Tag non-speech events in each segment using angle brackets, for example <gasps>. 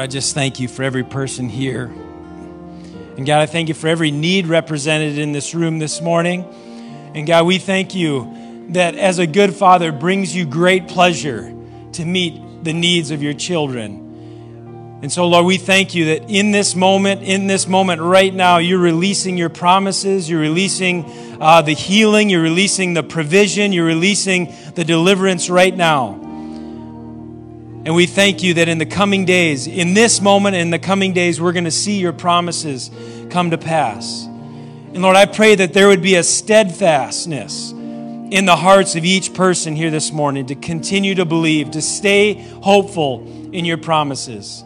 Lord, I just thank you for every person here. And God, I thank you for every need represented in this room this morning. And God, we thank you that as a good father brings you great pleasure to meet the needs of your children. And so, Lord, we thank you that in this moment, in this moment right now, you're releasing your promises, you're releasing uh, the healing, you're releasing the provision, you're releasing the deliverance right now. And we thank you that in the coming days, in this moment, in the coming days, we're going to see your promises come to pass. And Lord, I pray that there would be a steadfastness in the hearts of each person here this morning to continue to believe, to stay hopeful in your promises.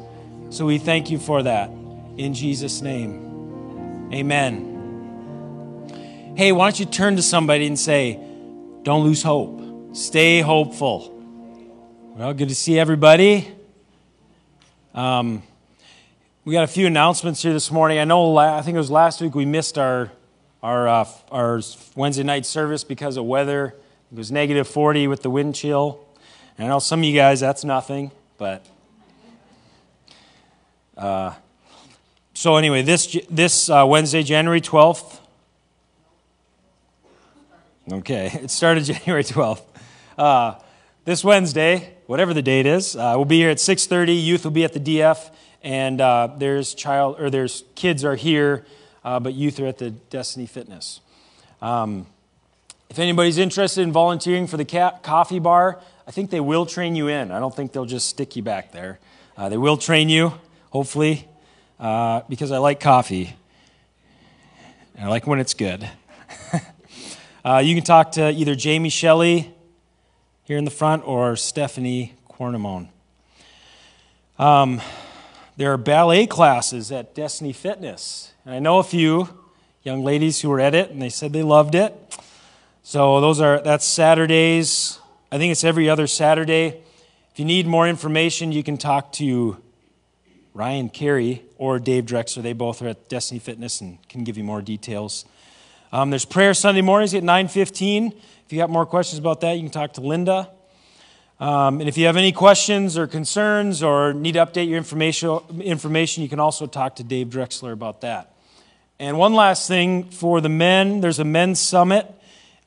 So we thank you for that. In Jesus' name, amen. Hey, why don't you turn to somebody and say, Don't lose hope, stay hopeful. Well, good to see everybody. Um, we got a few announcements here this morning. I know, I think it was last week we missed our our, uh, our Wednesday night service because of weather. It was negative 40 with the wind chill. And I know some of you guys, that's nothing, but. Uh, so, anyway, this, this uh, Wednesday, January 12th. Okay, <laughs> it started January 12th. Uh, this Wednesday, whatever the date is, uh, we'll be here at 6:30. Youth will be at the DF, and uh, there's child or there's kids are here uh, but youth are at the Destiny Fitness. Um, if anybody's interested in volunteering for the ca- coffee bar, I think they will train you in. I don't think they'll just stick you back there. Uh, they will train you, hopefully, uh, because I like coffee. And I like when it's good. <laughs> uh, you can talk to either Jamie Shelley here in the front or Stephanie Cornamone. Um, there are ballet classes at Destiny Fitness. And I know a few young ladies who were at it, and they said they loved it. So those are that's Saturdays. I think it's every other Saturday. If you need more information, you can talk to Ryan Carey or Dave Drexler. They both are at Destiny Fitness and can give you more details. Um, there's prayer Sunday mornings at 9:15. If you got more questions about that, you can talk to Linda. Um, and if you have any questions or concerns or need to update your information, information, you can also talk to Dave Drexler about that. And one last thing for the men there's a men's summit.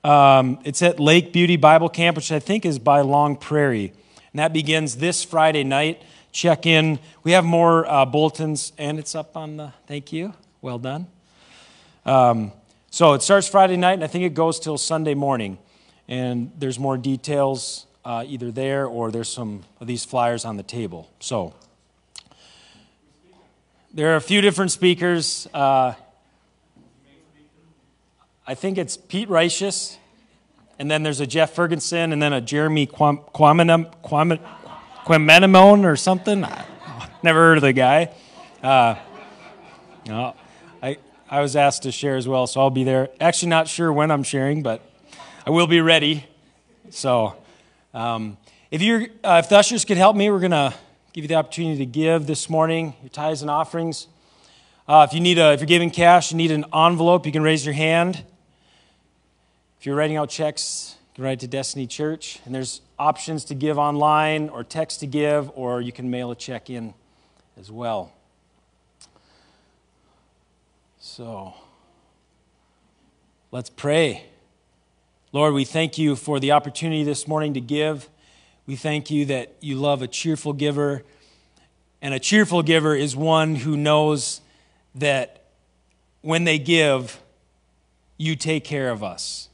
Um, it's at Lake Beauty Bible Camp, which I think is by Long Prairie. And that begins this Friday night. Check in. We have more uh, bulletins, and it's up on the. Thank you. Well done. Um, so it starts Friday night, and I think it goes till Sunday morning. And there's more details uh, either there or there's some of these flyers on the table. So there are a few different speakers. Uh, I think it's Pete Righteous, and then there's a Jeff Ferguson, and then a Jeremy Quamenamone or something. <laughs> Never heard of the guy. Uh, no, I, I was asked to share as well, so I'll be there. Actually, not sure when I'm sharing, but I will be ready. So, um, if, you're, uh, if the ushers could help me, we're to give you the opportunity to give this morning your tithes and offerings. Uh, if you need a, if you're giving cash, you need an envelope, you can raise your hand. If you're writing out checks, you can write to Destiny Church. And there's options to give online or text to give, or you can mail a check in as well. So, let's pray. Lord, we thank you for the opportunity this morning to give. We thank you that you love a cheerful giver. And a cheerful giver is one who knows that when they give, you take care of us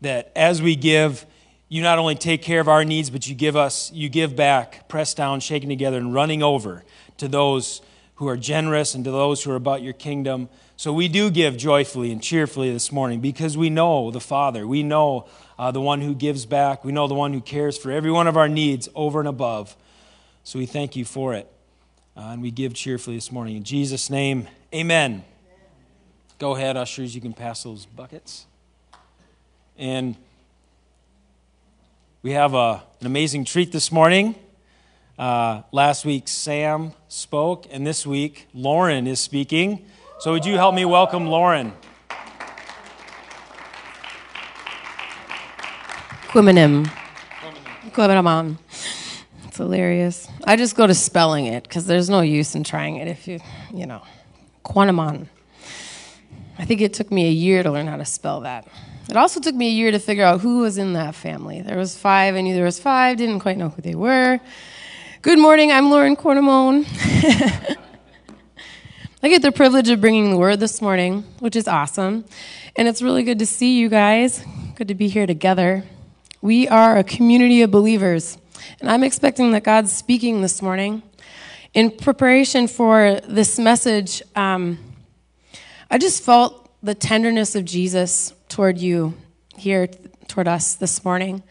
that as we give, you not only take care of our needs, but you give us, you give back, pressed down, shaken together, and running over to those who are generous and to those who are about your kingdom. So we do give joyfully and cheerfully this morning because we know the Father. We know uh, the one who gives back. We know the one who cares for every one of our needs over and above. So we thank you for it. Uh, and we give cheerfully this morning. In Jesus' name, amen. Go ahead, ushers. You can pass those buckets. And we have a, an amazing treat this morning. Uh, last week, Sam spoke, and this week, Lauren is speaking. So, would you help me welcome Lauren? Quiminim. Quiminim. It's hilarious. I just go to spelling it because there's no use in trying it if you, you know, Quanamon. I think it took me a year to learn how to spell that. It also took me a year to figure out who was in that family. There was five. I knew there was five. Didn't quite know who they were. Good morning. I'm Lauren Cornamone. <laughs> I get the privilege of bringing the word this morning, which is awesome. And it's really good to see you guys. Good to be here together. We are a community of believers. And I'm expecting that God's speaking this morning. In preparation for this message, um, I just felt the tenderness of Jesus toward you here, toward us this morning.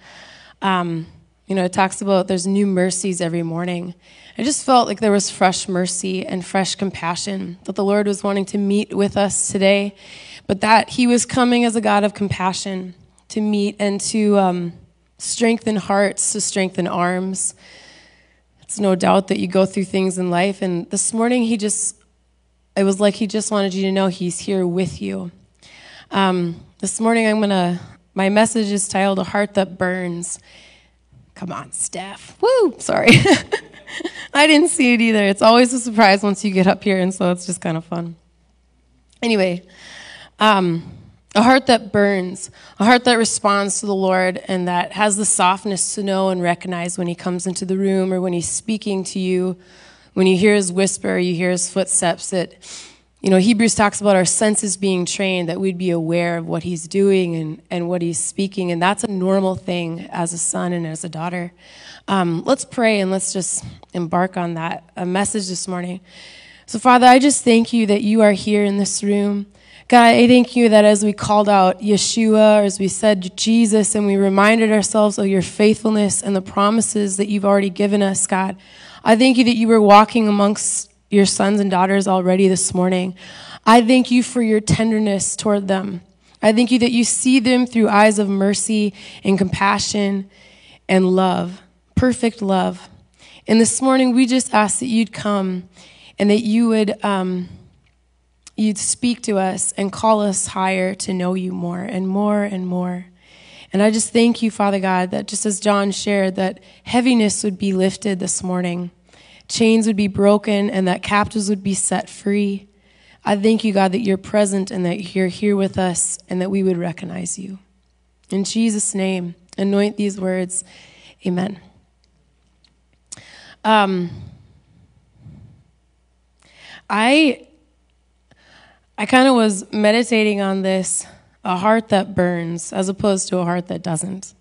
Um, you know, it talks about there's new mercies every morning. I just felt like there was fresh mercy and fresh compassion that the Lord was wanting to meet with us today, but that He was coming as a God of compassion to meet and to um, strengthen hearts, to strengthen arms. It's no doubt that you go through things in life, and this morning He just, it was like He just wanted you to know He's here with you. Um, this morning, I'm to, my message is titled A Heart That Burns. Come on, Steph. Woo! Sorry. <laughs> I didn't see it either. It's always a surprise once you get up here, and so it's just kind of fun. Anyway, um, a heart that burns, a heart that responds to the Lord and that has the softness to know and recognize when He comes into the room or when He's speaking to you, when you hear His whisper, you hear His footsteps, that you know, Hebrews talks about our senses being trained, that we'd be aware of what he's doing and, and what he's speaking. And that's a normal thing as a son and as a daughter. Um, let's pray and let's just embark on that a message this morning. So, Father, I just thank you that you are here in this room. God, I thank you that as we called out Yeshua, or as we said Jesus, and we reminded ourselves of your faithfulness and the promises that you've already given us, God, I thank you that you were walking amongst your sons and daughters already this morning. I thank you for your tenderness toward them. I thank you that you see them through eyes of mercy and compassion and love, perfect love. And this morning, we just ask that you'd come and that you would um, you'd speak to us and call us higher to know you more and more and more. And I just thank you, Father God, that just as John shared, that heaviness would be lifted this morning chains would be broken and that captives would be set free. I thank you, God, that you're present and that you're here with us and that we would recognize you. In Jesus' name, anoint these words. Amen. Um, I I kind of was meditating on this a heart that burns as opposed to a heart that doesn't.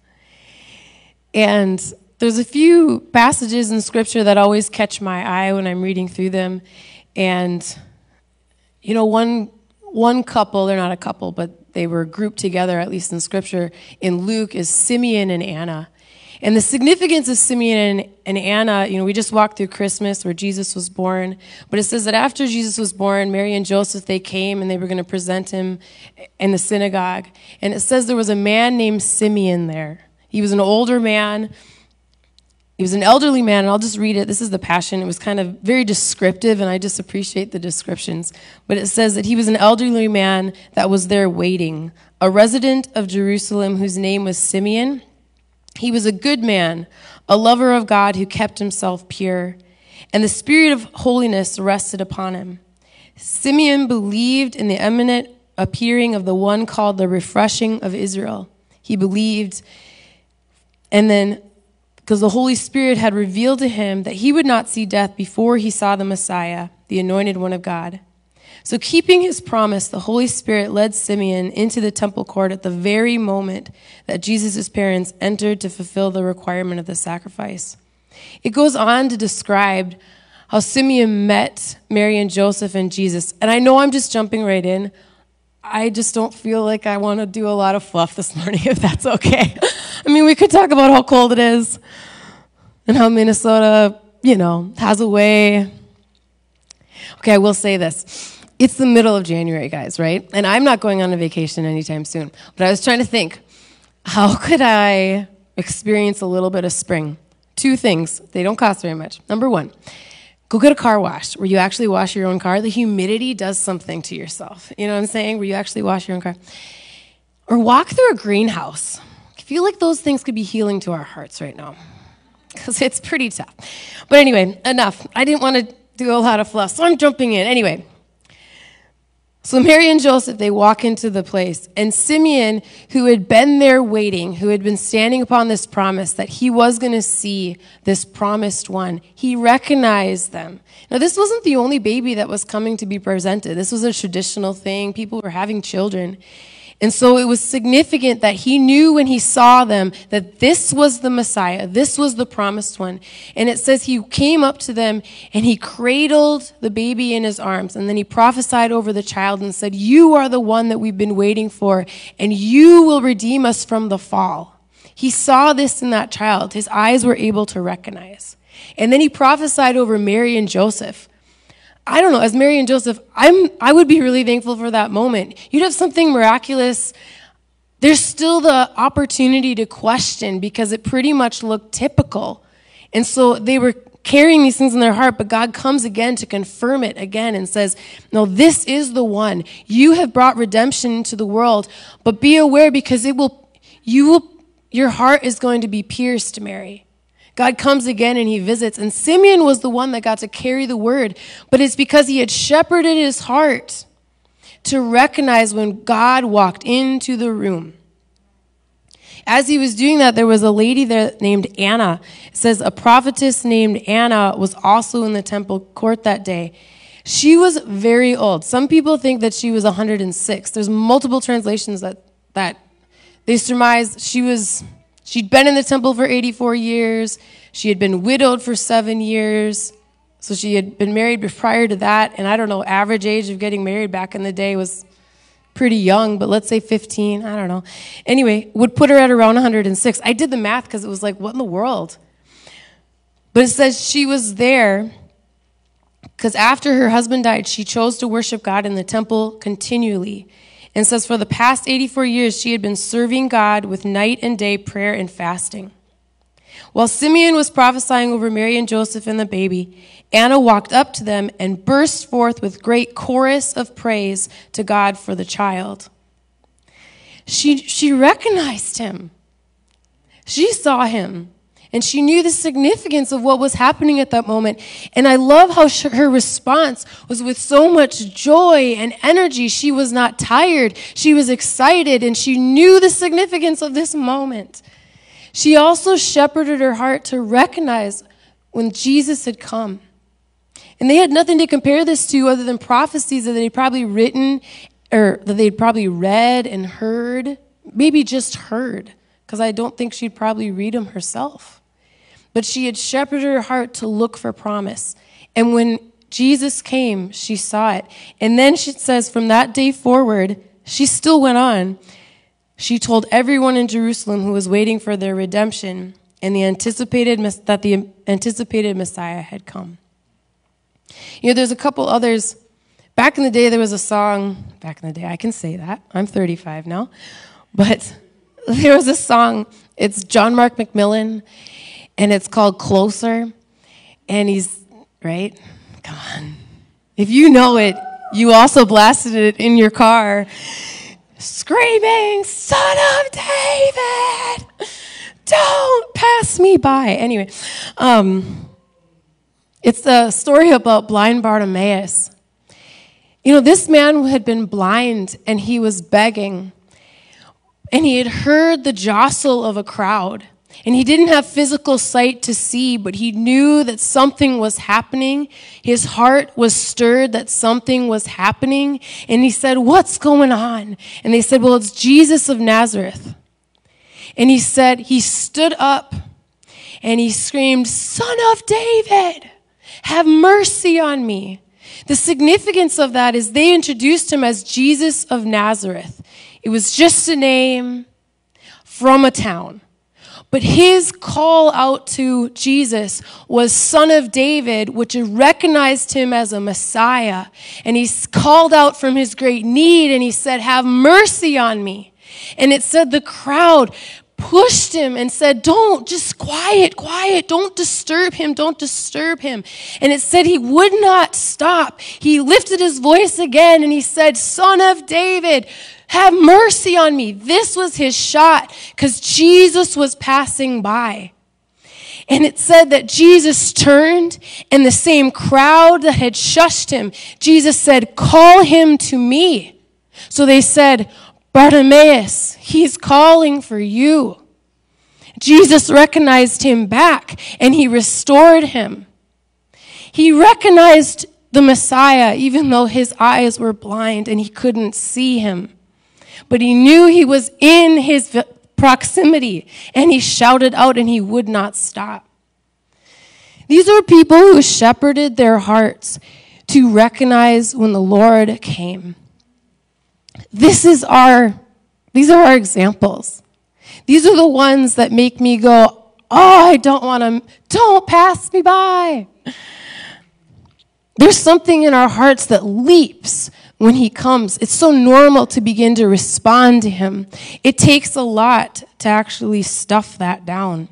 And there's a few passages in scripture that always catch my eye when I'm reading through them. And, you know, one, one couple, they're not a couple, but they were grouped together, at least in scripture, in Luke, is Simeon and Anna. And the significance of Simeon and, and, Anna, you know, we just walked through Christmas where Jesus was born, but it says that after Jesus was born, Mary and Joseph, they came and they were going to present him in the synagogue. And it says there was a man named Simeon there. He was an older man. He was an elderly man, and I'll just read it. This is the Passion. It was kind of very descriptive, and I just appreciate the descriptions. But it says that he was an elderly man that was there waiting, a resident of Jerusalem whose name was Simeon. He was a good man, a lover of God who kept himself pure, and the spirit of holiness rested upon him. Simeon believed in the imminent appearing of the one called the refreshing of Israel. He believed, and then because the Holy Spirit had revealed to him that he would not see death before he saw the Messiah, the anointed one of God. So, keeping his promise, the Holy Spirit led Simeon into the temple court at the very moment that Jesus' parents entered to fulfill the requirement of the sacrifice. It goes on to describe how Simeon met Mary and Joseph and Jesus. And I know I'm just jumping right in. I just don't feel like I want to do a lot of fluff this <laughs> morning, if that's okay. I mean, we could talk about how cold it is and how Minnesota, you know, has a way. Okay, I will say this. It's the middle of January, guys, right? And I'm not going on a vacation anytime soon. But I was trying to think how <laughs> could I experience a little bit of spring? Two things. They don't cost very much. Number one, go get a car wash where you actually wash your own car. The humidity does something to yourself. You know what I'm saying? Where you actually wash your own car. Or walk through a greenhouse. I feel like those things could be healing to our hearts right now. because it's pretty tough. But anyway, enough. I didn't want to do a lot of fluff, so I'm jumping in. Anyway, so Mary and Joseph, they walk into the place, and Simeon, who had been there waiting, who had been standing upon this promise that he was going to see this promised one, he recognized them. Now, this wasn't the only baby that was coming to be presented. This was a traditional thing. People were having children. And so it was significant that he knew when he saw them that this was the Messiah, this was the promised one. And it says he came up to them and he cradled the baby in his arms. And then he prophesied over the child and said, You are the one that we've been waiting for, and you will redeem us from the fall. He saw this in that child. His eyes were able to recognize. And then he prophesied over Mary and Joseph. I don't know, as Mary and Joseph, I'm, I would be really thankful for that moment. You'd have something miraculous. There's still the opportunity to question because it pretty much looked typical. And so they were carrying these things in their heart, but God comes again to confirm it again and says, No, this is the one. You have brought redemption into the world, but be aware because it will, you will, your heart is going to be pierced, Mary. God comes again and he visits. And Simeon was the one that got to carry the word, but it's because he had shepherded his heart to recognize when God walked into the room. As he was doing that, there was a lady there named Anna. It says a prophetess named Anna was also in the temple court that day. She was very old. Some people think that she was 106. There's multiple translations that, that they surmise she was She'd been in the temple for 84 years. She had been widowed for seven years. So she had been married prior to that. And I don't know, average age of getting married back in the day was pretty young, but let's say 15. I don't know. Anyway, would put her at around 106. I did the math because it was like, what in the world? But it says she was there because after her husband died, she chose to worship God in the temple continually and says, For the past 84 years, she had been serving God with night and day prayer and fasting. While Simeon was prophesying over Mary and Joseph and the baby, Anna walked up to them and burst forth with great chorus of praise to God for the child. She, she recognized him. She saw him and she knew the significance of what was happening at that moment. And I love how her response was with so much joy and energy. She was not tired, she was excited, and she knew the significance of this moment. She also shepherded her heart to recognize when Jesus had come. And they had nothing to compare this to other than prophecies that they'd probably written or that they'd probably read and heard, maybe just heard, because I don't think she'd probably read them herself. But she had shepherded her heart to look for promise. And when Jesus came, she saw it. And then she says, from that day forward, she still went on. She told everyone in Jerusalem who was waiting for their redemption and the anticipated that the anticipated Messiah had come. You know, there's a couple others. Back in the day, there was a song. Back in the day, I can say that. I'm 35 now, but <laughs> there was a song. It's John Mark McMillan, and it's called Closer. And he's, right? Come on. If you know it, you also blasted it in your car, screaming, Son of David, don't pass me by. Anyway, um, it's a story about blind Bartimaeus. You know, this man had been blind and he was begging, and he had heard the jostle of a crowd. And he didn't have physical sight to see, but he knew that something was happening. His heart was stirred that something was happening. And he said, What's going on? And they said, Well, it's Jesus of Nazareth. And he said, He stood up and he screamed, Son of David, have mercy on me. The significance of that is they introduced him as Jesus of Nazareth. It was just a name from a town. But his call out to Jesus was Son of David, which recognized him as a Messiah. And he called out from his great need and he said, Have mercy on me. And it said the crowd pushed him and said, Don't, just quiet, quiet, don't disturb him, don't disturb him. And it said he would not stop. He lifted his voice again and he said, Son of David, have mercy on me. This was his shot because Jesus was passing by. And it said that Jesus turned and the same crowd that had shushed him, Jesus said, Call him to me. So they said, Bartimaeus, he's calling for you. Jesus recognized him back and he restored him. He recognized the Messiah even though his eyes were blind and he couldn't see him. But he knew he was in his proximity and he shouted out and he would not stop. These are people who shepherded their hearts to recognize when the Lord came. This is our, these are our examples. These are the ones that make me go, oh, I don't want to, don't pass me by. There's something in our hearts that leaps when he comes. It's so normal to begin to respond to him. It takes a lot to actually stuff that down.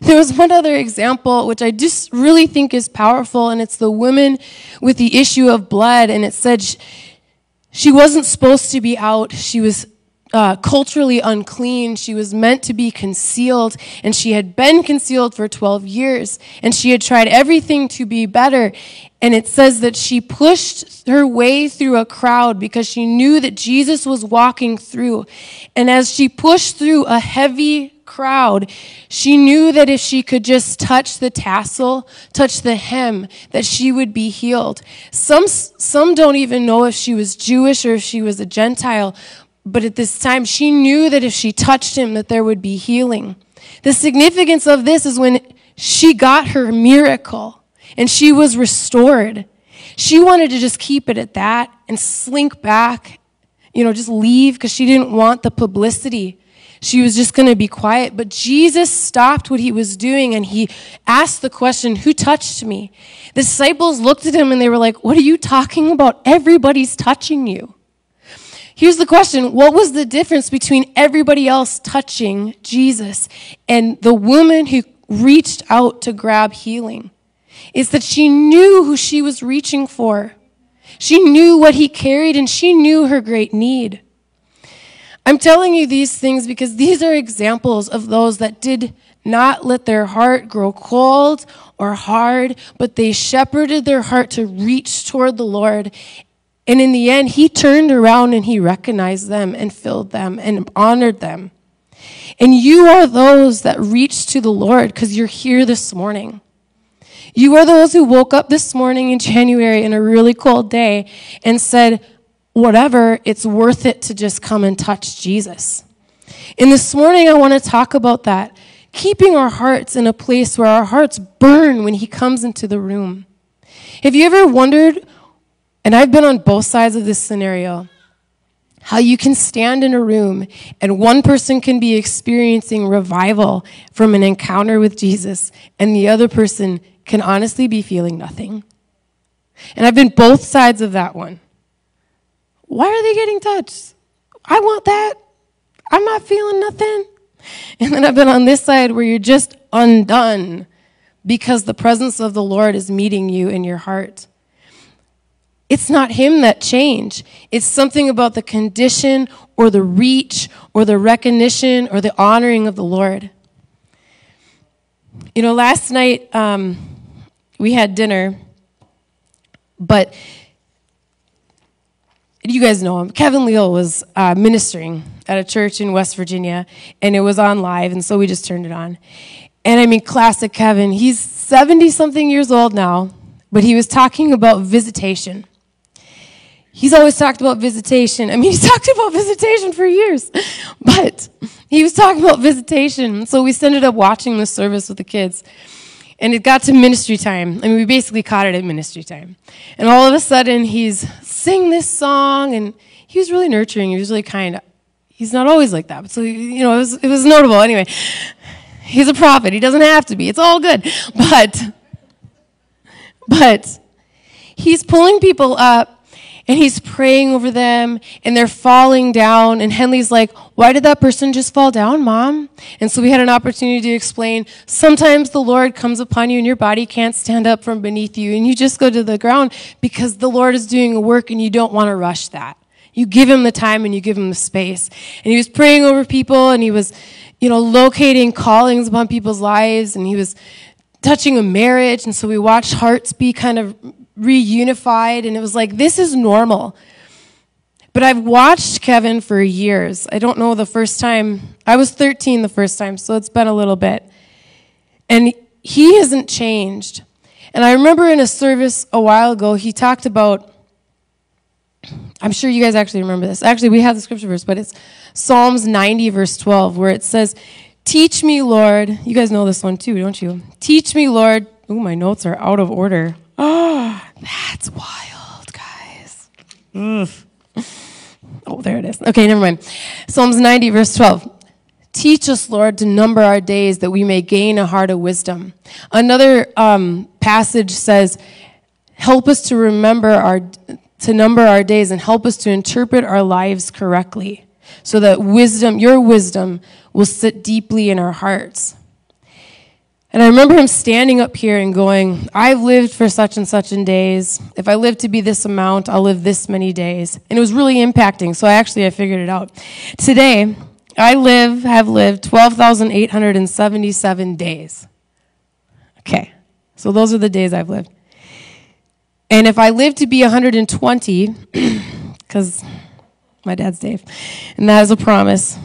There was one other example which I just really think is powerful, and it's the woman with the issue of blood. And it said she wasn't supposed to be out. She was uh, culturally unclean. She was meant to be concealed, and she had been concealed for 12 years, and she had tried everything to be better. And it says that she pushed her way through a crowd because she knew that Jesus was walking through. And as she pushed through a heavy crowd, she knew that if she could just touch the tassel, touch the hem, that she would be healed. Some, some don't even know if she was Jewish or if she was a Gentile, but at this time, she knew that if she touched him, that there would be healing. The significance of this is when she got her miracle and she was restored. She wanted to just keep it at that and slink back, you know, just leave because she didn't want the publicity. She was just going to be quiet. But Jesus stopped what he was doing and he asked the question, Who touched me? The disciples looked at him and they were like, What are you talking about? Everybody's touching you. Here's the question What was the difference between everybody else touching Jesus and the woman who reached out to grab healing? Is that she knew who she was reaching for. She knew what he carried and she knew her great need. I'm telling you these things because these are examples of those that did not let their heart grow cold or hard, but they shepherded their heart to reach toward the Lord and in the end, he turned around and he recognized them and filled them and honored them. And you are those that reach to the Lord because you're here this morning. You are those who woke up this morning in January in a really cold day and said, whatever, it's worth it to just come and touch Jesus. And this morning, I want to talk about that. Keeping our hearts in a place where our hearts burn when He comes into the room. Have you ever wondered and I've been on both sides of this scenario. How you can stand in a room and one person can be experiencing revival from an encounter with Jesus, and the other person can honestly be feeling nothing. And I've been both sides of that one. Why are they getting touched? I want that. I'm not feeling nothing. <laughs> And then I've been on this side where you're just undone because the presence of the Lord is meeting you in your heart. It's not him that changed. It's something about the condition or the reach or the recognition or the honoring of the Lord. You know, last night um, we had dinner, but you guys know him. Kevin Leal was uh, ministering at a church in West Virginia, and it was on live, and so we just turned it on. And I mean, classic Kevin. He's 70 something years old now, but he was talking about visitation he's always talked about visitation. I mean, <laughs> he's talked about visitation for years, <laughs> but he was talking about visitation. So we ended up watching the service with the kids. And it got to ministry time. I mean, we basically caught it at ministry time. And all of a sudden, he's sing this song, and he was really nurturing. He was really kind. He's not always like that, but so you know, it was it was notable. Anyway, he's a prophet. He doesn't have to be. It's all good. <laughs> But but he's pulling people up and he's praying over them and they're falling down. And Henley's like, Why did that person just fall down, mom? And so we had an opportunity to explain sometimes the Lord comes upon you and your body can't stand up from beneath you and you just go to the ground because the Lord is doing a work and you don't want to rush that. You give him the time and you give him the space. And he was praying over people and he was you know, locating callings upon people's lives, and he was touching a marriage. And so we watched hearts be kind of reunified, and it was like, this is normal. But I've watched Kevin for years. I don't know the first time, I was 13 the first time, so it's been a little bit. And he hasn't changed. And I remember in a service a while ago, he talked about, I'm sure you guys actually remember this. Actually, we have the scripture verse, but it's Psalms 90, verse 12, where it says, Teach me, Lord. You guys know this one too, don't you? Teach me, Lord. Ooh, my notes are out of order. Oh, <gasps> that's wild, guys. Mm. Oh, there it is. Okay, never mind. Psalms 90, verse 12. Teach us, Lord, to number our days that we may gain a heart of wisdom. Another um, passage says, Help us to remember our, to number our days and help us to interpret our lives correctly so that wisdom, your wisdom, will sit deeply in our hearts. And I remember him standing up here and going, I've lived for such and such in days. If I live to be this amount, I'll live this many days. And it was really impacting. So I actually I figured it out. Today, I live, have lived 12,877 days. Okay. So those are the days I've lived. And if I live to be 120, because <clears throat> my dad's Dave, and that is a promise,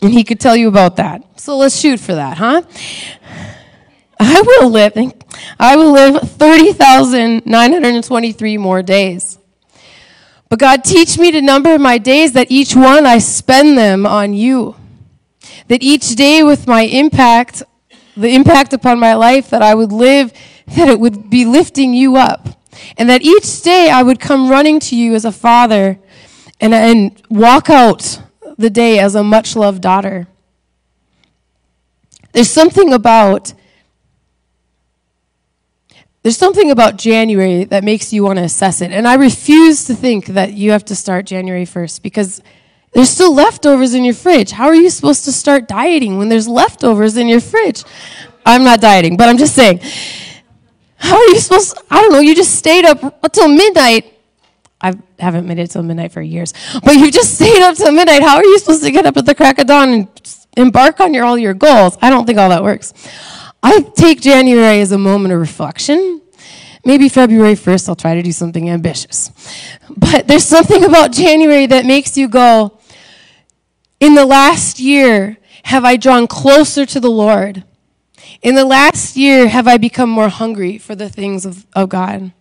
and he could tell you about that. So let's shoot for that, huh? <laughs> I will live, I will live 30,923 more days. But God, teach me to number my days that each one I spend them on you. That each day with my impact, the impact upon my life that I would live, that it would be lifting you up. And that each day I would come running to you as a father and, and walk out the day as a much loved daughter. There's something about there's something about January that makes you want to assess it. And I refuse to think that you have to start January 1st because there's still leftovers in your fridge. How are you supposed to start dieting when there's leftovers in your fridge? I'm not dieting, but I'm just saying. How are you supposed to, I don't know, you just stayed up until midnight. I haven't made it till midnight for years. But you just stayed up till midnight. How are you supposed to get up at the crack of dawn and embark on your all your goals? I don't think all that works. I take January as a moment of reflection. Maybe February 1st, I'll try to do something ambitious. But there's something about January that makes you go, in the last year, have I drawn closer to the Lord? In the last year, have I become more hungry for the things of, of God?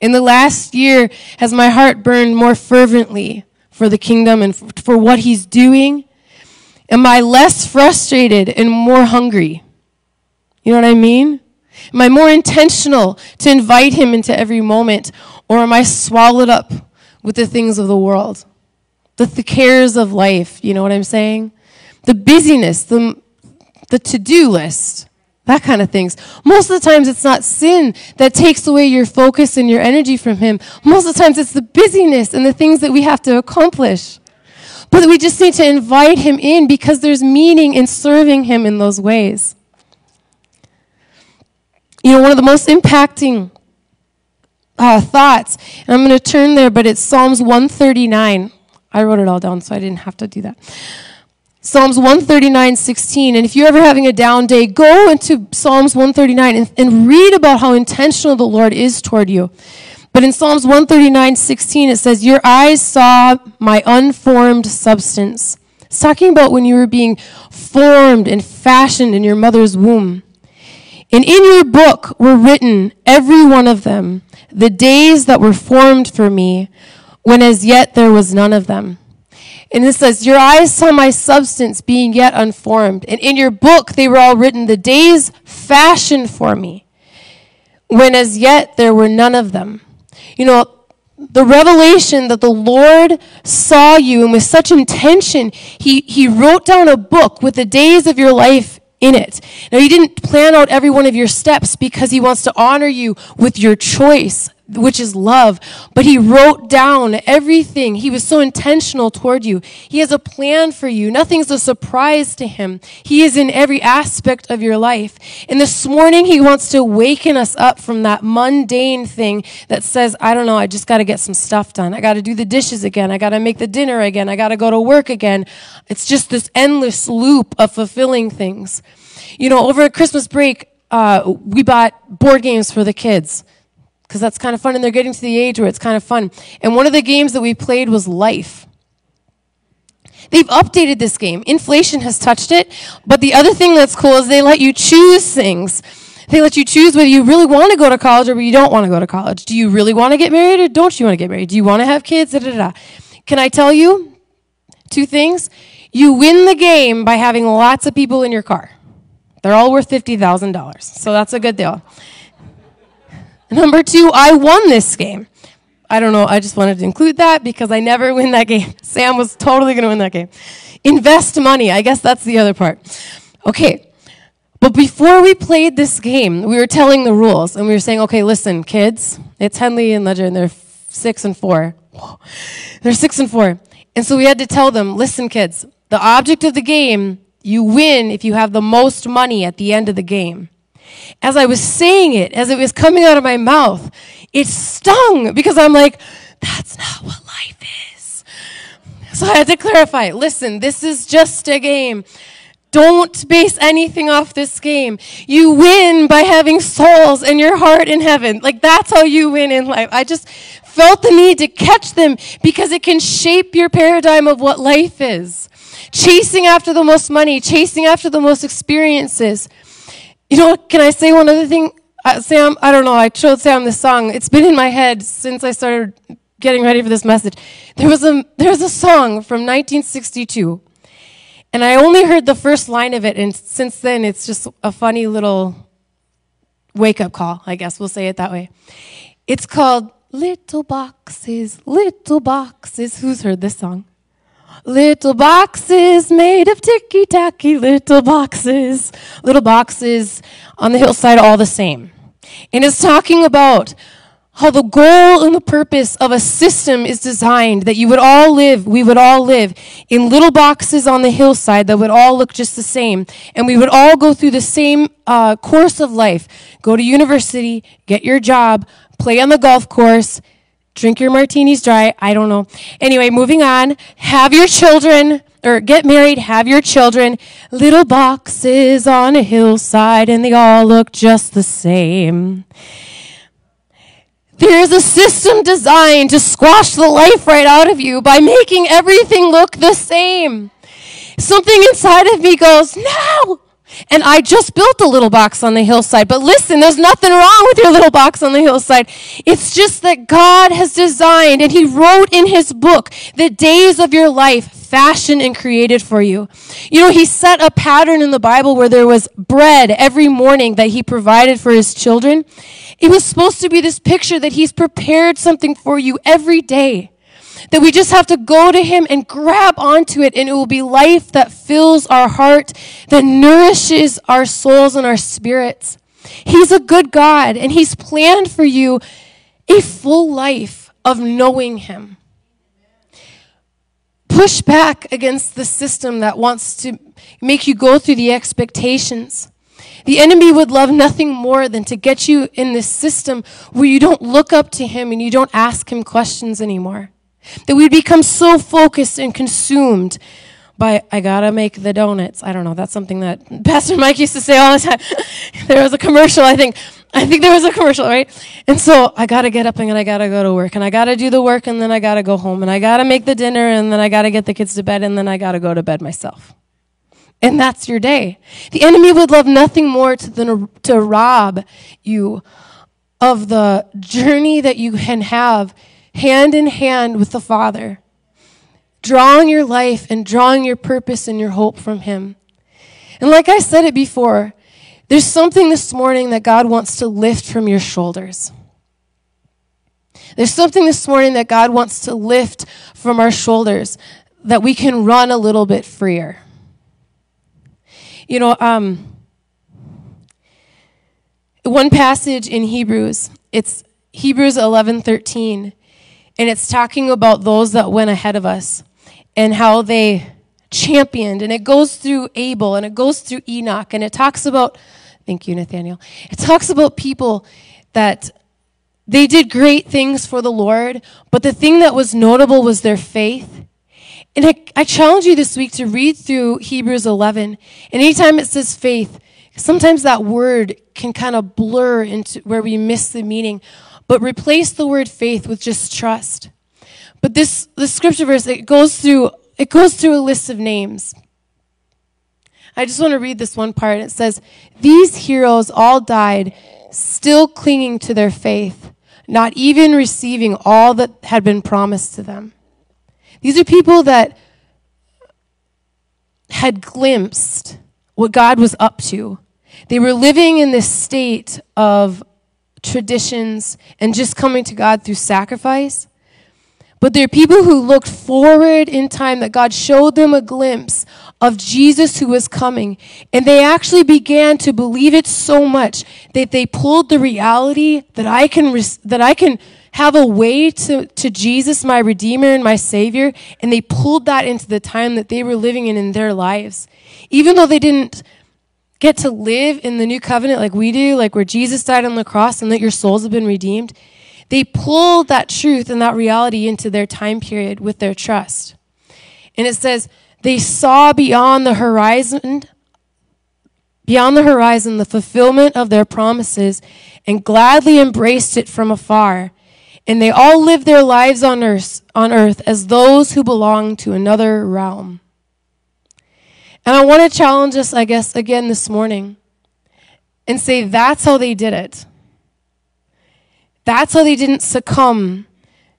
In the last year, has my heart burned more fervently for the kingdom and for, for what He's doing? Am I less frustrated and more hungry? You know what I mean? Am I more intentional to invite him into every moment, or am I swallowed up with the things of the world? The, the cares of life, you know what I'm saying? The busyness, the, the to do list, that kind of things. Most of the times it's not sin that takes away your focus and your energy from him. Most of the times it's the busyness and the things that we have to accomplish. But we just need to invite him in because there's meaning in serving him in those ways. You know, one of the most impacting uh, thoughts, and I'm going to turn there, but it's Psalms 139. I wrote it all down, so I didn't have to do that. Psalms 139, 16. And if you're ever having a down day, go into Psalms 139 and, and read about how intentional the Lord is toward you. But in Psalms 139, 16, it says, Your eyes saw my unformed substance. It's talking about when you were being formed and fashioned in your mother's womb. And in your book were written, every one of them, the days that were formed for me, when as yet there was none of them. And it says, Your eyes saw my substance being yet unformed. And in your book they were all written, the days fashioned for me, when as yet there were none of them. You know, the revelation that the Lord saw you and with such intention, he, he wrote down a book with the days of your life in it. Now, He didn't plan out every one of your steps because He wants to honor you with your choice which is love. But he wrote down everything. He was so intentional toward you. He has a plan for you. Nothing's a surprise to him. He is in every aspect of your life. And this morning, he wants to waken us up from that mundane thing that says, I don't know, I just got to get some stuff done. I got to do the dishes again. I got to make the dinner again. I got to go to work again. It's just this endless loop of fulfilling things. You know, over Christmas break, uh, we bought board games for the kids because that's kind of fun and they're getting to the age where it's kind of fun. And one of the games that we played was Life. They've updated this game. Inflation has touched it, but the other thing that's cool is they let you choose things. They let you choose whether you really want to go to college or you don't want to go to college. Do you really want to get married or don't you want to get married? Do you want to have kids? Da, da, da. Can I tell you two things? You win the game by having lots of people in your car. They're all worth $50,000. So that's a good deal. Number two, I won this game. I don't know, I just wanted to include that because I never win that game. <laughs> Sam was totally going to win that game. Invest money, I guess that's the other part. Okay, but before we played this game, we were telling the rules and we were saying, okay, listen, kids, it's Henley and Ledger and they're six and four. <sighs> They're six and four. And so we had to tell them, listen, kids, the object of the game, you win if you have the most money at the end of the game. As I was saying it, as it was coming out of my mouth, it stung because I'm like, that's not what life is. So I had to clarify listen, this is just a game. Don't base anything off this game. You win by having souls and your heart in heaven. Like that's how you win in life. I just felt the need to catch them because it can shape your paradigm of what life is. Chasing after the most money, chasing after the most experiences. You know, can I say one other thing? Uh, Sam, I don't know, I showed Sam this song. It's been in my head since I started getting ready for this message. There was a, there was a song from 1962, and I only heard the first line of it, and since then it's just a funny little wake up call, I guess we'll say it that way. It's called Little Boxes, Little Boxes. Who's heard this song? Little boxes made of ticky tacky little boxes. Little boxes on the hillside, all the same. And it's talking about how the goal and the purpose of a system is designed that you would all live, we would all live in little boxes on the hillside that would all look just the same. And we would all go through the same uh, course of life. Go to university, get your job, play on the golf course, drink your martinis dry. I don't know. Anyway, moving on. Have your children, or get married, have your children. Little boxes on a hillside, and they all look just the same. There's a system designed to squash the life right out of you by making everything look the same. Something inside of me goes, no! And I just built a little box on the hillside. But listen, there's nothing wrong with your little box on the hillside. It's just that God has designed and He wrote in His book the days of your life fashioned and created for you. You know, He set a pattern in the Bible where there was bread every morning that He provided for His children. It was supposed to be this picture that He's prepared something for you every day. That we just have to go to Him and grab onto it, and it will be life that fills our heart, that nourishes our souls and our spirits. He's a good God, and He's planned for you a full life of knowing Him. Push back against the system that wants to make you go through the expectations. The enemy would love nothing more than to get you in this system where you don't look up to him and you don't ask him questions anymore. That we'd become so focused and consumed by, I gotta make the donuts. I don't know, that's something that <laughs> Pastor Mike used to say all the time. <laughs> there was a commercial, I think. I think there was a commercial, right? And so I gotta get up and I gotta go to work and I gotta do the work and then I gotta go home and I gotta make the dinner and then I gotta get the kids to bed and then I gotta go to bed myself. And that's your day. The enemy would love nothing more to, than to rob you of the journey that you can have hand in hand with the Father, drawing your life and drawing your purpose and your hope from Him. And like I said it before, there's something this morning that God wants to lift from your shoulders. There's something this morning that God wants to lift from our shoulders that we can run a little bit freer. You know, um, one passage in Hebrews, it's Hebrews 11:13, and it's talking about those that went ahead of us and how they championed. And it goes through Abel and it goes through Enoch and it talks about thank you Nathaniel. It talks about people that they did great things for the Lord, but the thing that was notable was their faith. And I, I challenge you this week to read through Hebrews 11. And anytime it says faith, sometimes that word can kind of blur into where we miss the meaning, but replace the word faith with just trust. But this, this scripture verse, it goes through, it goes through a list of names. I just want to read this one part. It says, These heroes all died still clinging to their faith not even receiving all that had been promised to them. These are people that had glimpsed what God was up to. They were living in this state of traditions and just coming to God through sacrifice. But there are people who looked forward in time that God showed them a glimpse of Jesus who was coming. And they actually began to believe it so much that they pulled the reality that I can, that I can have a way to, to Jesus, my Redeemer and my Savior. And they pulled that into the time that they were living in in their lives. Even though they didn't get to live in the new covenant like we do, like where Jesus died on the cross and that your souls have been redeemed, they pulled that truth and that reality into their time period with their trust. And it says, they saw beyond the horizon, beyond the horizon, the fulfillment of their promises and gladly embraced it from afar. And they all lived their lives on earth, on earth as those who belong to another realm. And I want to challenge us, I guess, again this morning and say that's how they did it. That's how they didn't succumb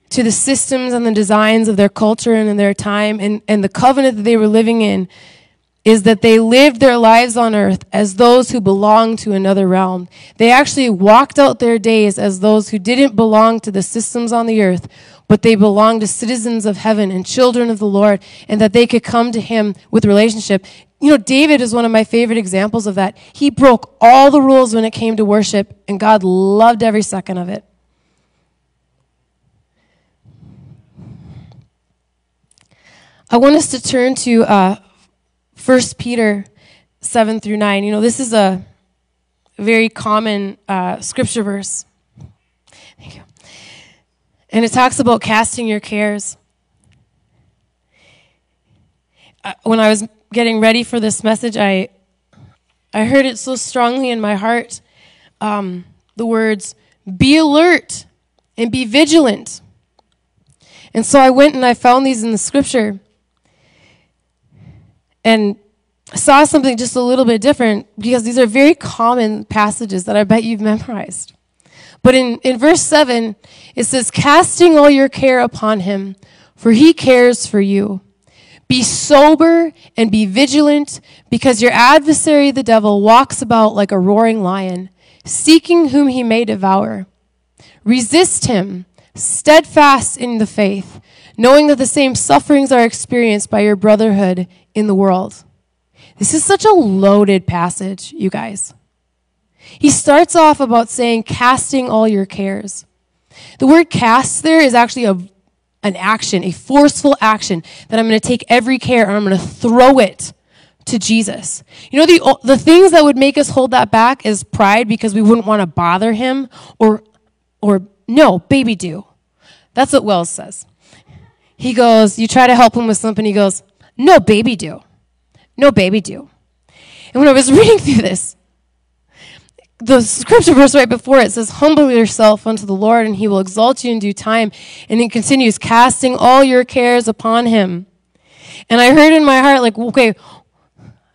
to the systems and the designs of their culture and in their time and, and the covenant that they were living in is that they lived their lives on earth as those who belonged to another realm. They actually walked out their days as those who didn't belong to the systems on the earth, but they belong to citizens of heaven and children of the Lord, and that they could come to Him with relationship. You know, David is one of my favorite examples of that. He broke all the rules when it came to worship, and God loved every second of it. I want us to turn to uh, 1 Peter 7 through 9. You know, this is a very common uh, scripture verse. And it talks about casting your cares. Uh, when I was getting ready for this message, I, I heard it so strongly in my heart um, the words, be alert and be vigilant. And so I went and I found these in the scripture and saw something just a little bit different because these are very common passages that I bet you've memorized. But in, in verse 7, it says, Casting all your care upon him, for he cares for you. Be sober and be vigilant, because your adversary, the devil, walks about like a roaring lion, seeking whom he may devour. Resist him, steadfast in the faith, knowing that the same sufferings are experienced by your brotherhood in the world. This is such a loaded passage, you guys. He starts off about saying, casting all your cares. The word cast there is actually a, an action, a forceful action that I'm going to take every care and I'm going to throw it to Jesus. You know, the, the things that would make us hold that back is pride because we wouldn't want to bother him or, or no, baby do. That's what Wells says. He goes, you try to help him with something, he goes, no baby do. No baby do. And when I was <laughs> reading through this, the scripture verse right before it says, Humble yourself unto the Lord, and he will exalt you in due time. And it continues, casting all your cares upon him. And I heard in my heart, like, okay,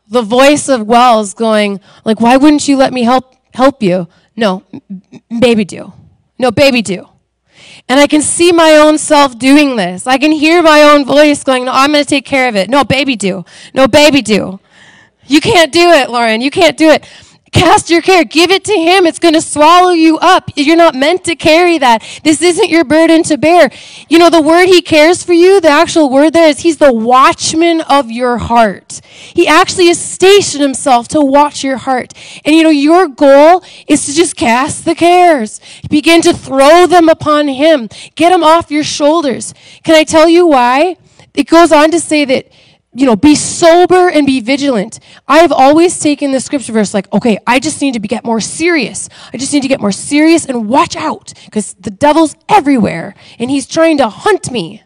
the voice of Wells going, like, why wouldn't you let me help help you? No, baby do. No, baby do. And I can see my own self doing this. I can hear my own voice going, No, I'm going to take care of it. No, baby, do. No, baby, do. You can't do it, Lauren. You can't do it. Cast your care. Give it to him. It's going to swallow you up. You're not meant to carry that. This isn't your burden to bear. You know, the word he cares for you, the actual word there is he's the watchman of your heart. He actually has stationed himself to watch your heart. And you know, your goal is to just cast the cares. Begin to throw them upon him. Get them off your shoulders. Can I tell you why? It goes on to say that you know, be sober and be vigilant. I have always taken the scripture verse like, okay, I just need to be, get more serious. I just need to get more serious and watch out because the devil's everywhere and he's trying to hunt me.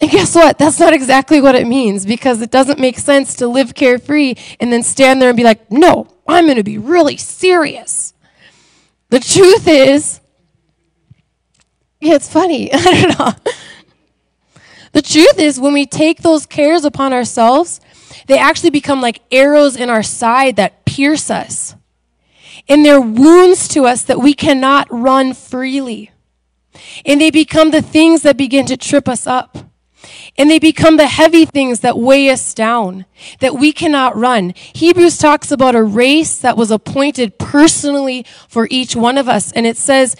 And guess what? That's not exactly what it means because it doesn't make sense to live carefree and then stand there and be like, no, I'm going to be really serious. The truth is, yeah, it's funny. <laughs> I don't know. The truth is, when we take those cares upon ourselves, they actually become like arrows in our side that pierce us. And they're wounds to us that we cannot run freely. And they become the things that begin to trip us up. And they become the heavy things that weigh us down, that we cannot run. Hebrews talks about a race that was appointed personally for each one of us. And it says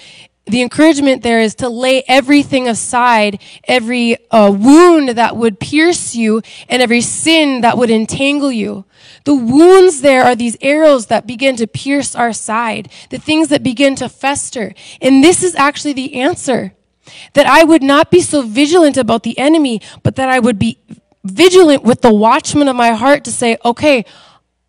the encouragement there is to lay everything aside, every uh, wound that would pierce you and every sin that would entangle you. The wounds there are these arrows that begin to pierce our side, the things that begin to fester. And this is actually the answer. That I would not be so vigilant about the enemy, but that I would be vigilant with the watchman of my heart to say, okay,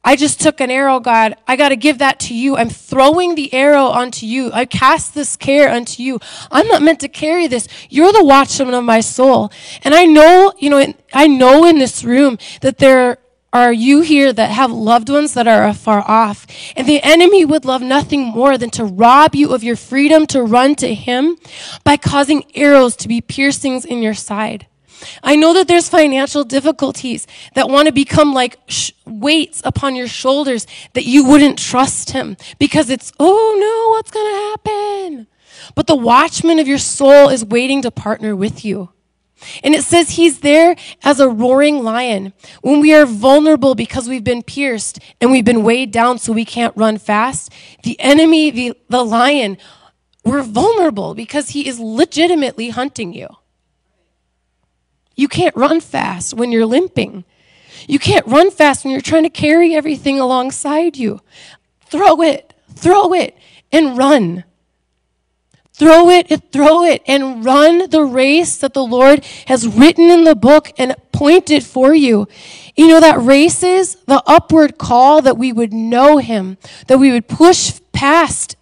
I just took an arrow, God. I got to give that to you. I'm throwing the arrow onto you. I cast this care unto you. I'm not meant to carry this. You're the watchman of my soul. And I know, you know, I know in this room that there are you here that have loved ones that are afar off. And the enemy would love nothing more than to rob you of your freedom to run to him by causing arrows to be piercings in your side. I know that there's financial difficulties that want to become like sh- weights upon your shoulders that you wouldn't trust him because it's, oh no, what's going to happen? But the watchman of your soul is waiting to partner with you. And it says he's there as a roaring lion. When we are vulnerable because we've been pierced and we've been weighed down so we can't run fast, the enemy, the, the lion, we're vulnerable because he is legitimately hunting you. You can't run fast when you're limping. You can't run fast when you're trying to carry everything alongside you. Throw it, throw it, and run. Throw it and throw it and run the race that the Lord has written in the book and pointed for you. You know, that race is the upward call that we would know Him, that we would push past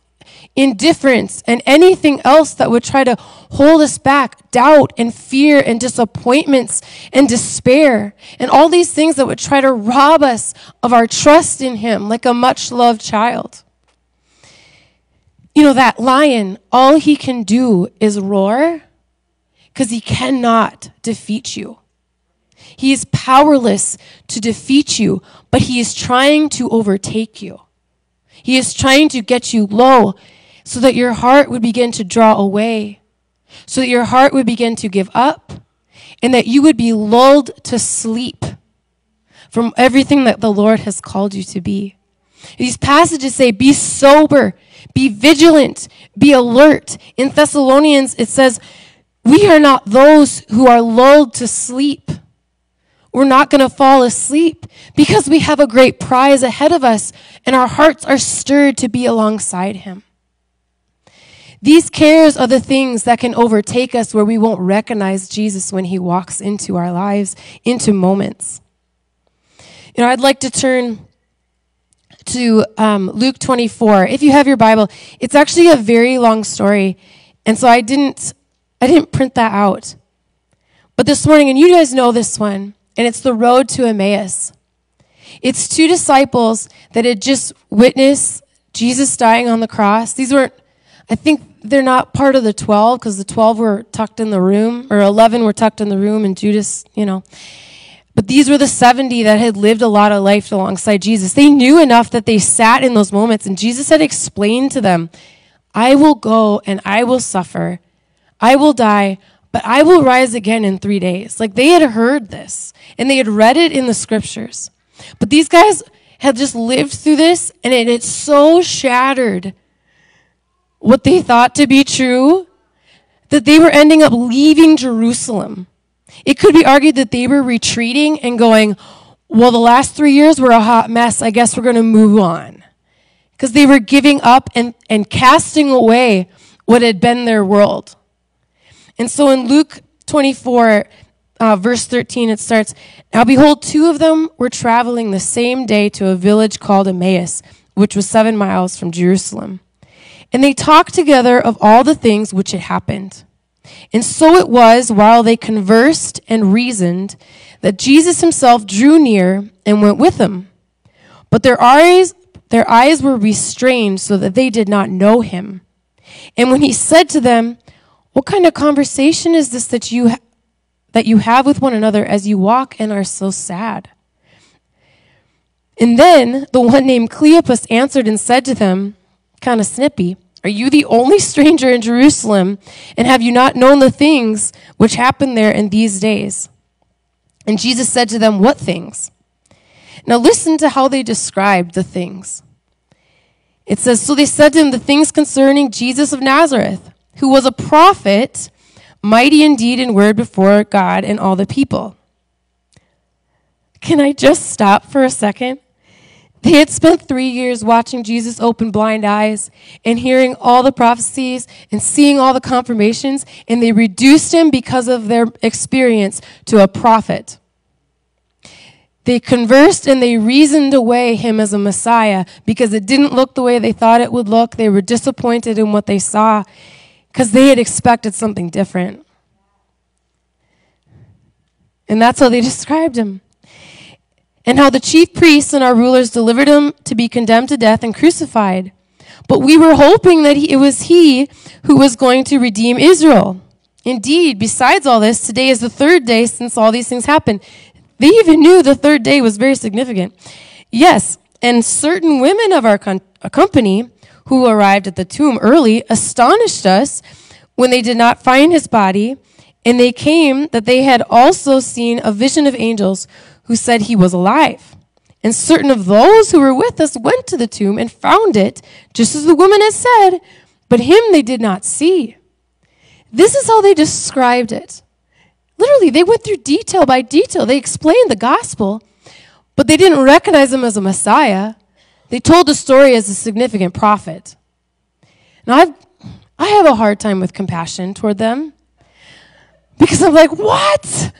indifference, and anything else that would try to hold us back doubt and fear and disappointments and despair, and all these things that would try to rob us of our trust in Him like a much loved child. You know, that lion, all he can do is roar because he cannot defeat you. He is powerless to defeat you, but he is trying to overtake you. He is trying to get you low so that your heart would begin to draw away, so that your heart would begin to give up, and that you would be lulled to sleep from everything that the Lord has called you to be. These passages say, be sober, be vigilant, be alert. In Thessalonians, it says, we are not those who are lulled to sleep. We're not going to fall asleep because we have a great prize ahead of us and our hearts are stirred to be alongside Him. These cares are the things that can overtake us where we won't recognize Jesus when he walks into our lives, into moments. You know, I'd like to turn to um, Luke 24. If you have your Bible, it's actually a very long story, and so I didn't, I didn't print that out. But this morning, and you guys know this one, and it's the road to Emmaus. It's two disciples that had just witnessed Jesus dying on the cross. These weren't, I think they're not part of the 12 because the 12 were tucked in the room, or 11 were tucked in the room, and Judas, you know. But these were the 70 that had lived a lot of life alongside Jesus. They knew enough that they sat in those moments, and Jesus had explained to them, I will go and I will suffer. I will die, but I will rise again in three days. Like they had heard this, and they had read it in the scriptures. But these guys had just lived through this and it had so shattered what they thought to be true that they were ending up leaving Jerusalem. It could be argued that they were retreating and going, well, the last three years were a hot mess. I guess we're going to move on. Because they were giving up and, and casting away what had been their world. And so in Luke 24, uh, verse 13, it starts Now behold, two of them were traveling the same day to a village called Emmaus, which was seven miles from Jerusalem. And they talked together of all the things which had happened. And so it was while they conversed and reasoned that Jesus himself drew near and went with them. But their eyes, their eyes were restrained so that they did not know him. And when he said to them, What kind of conversation is this that you, ha- that you have with one another as you walk and are so sad? And then the one named Cleopas answered and said to them, kind of snippy, Are you the only stranger in Jerusalem, and have you not known the things which happened there in these days? And Jesus said to them, What things? Now listen to how they described the things. It says, So they said to him the things concerning Jesus of Nazareth, who was a prophet, mighty indeed in word before God and all the people. Can I just stop for a second? They had spent three years watching Jesus open blind eyes and hearing all the prophecies and seeing all the confirmations, and they reduced him because of their experience to a prophet. They conversed and they reasoned away him as a Messiah because it didn't look the way they thought it would look. They were disappointed in what they saw because they had expected something different. And that's how they <laughs> described him. And how the chief priests and our rulers delivered him to be condemned to death and crucified. But we were hoping that he, it was he who was going to redeem Israel. Indeed, besides all this, today is the third day since all these things happened. They even knew the third day was very significant. Yes, and certain women of our company who arrived at the tomb early astonished us when they did not find his body, and they came that they had also seen a vision of angels who said he was alive. And certain of those who were with us went to the tomb and found it, just as the woman had said, but him they did not see. This is how they described it. Literally, they went through detail by detail. They explained the gospel, but they didn't recognize him as a Messiah. They told the story as a significant prophet. Now, I've, I have a hard time with compassion toward them because I'm like, what?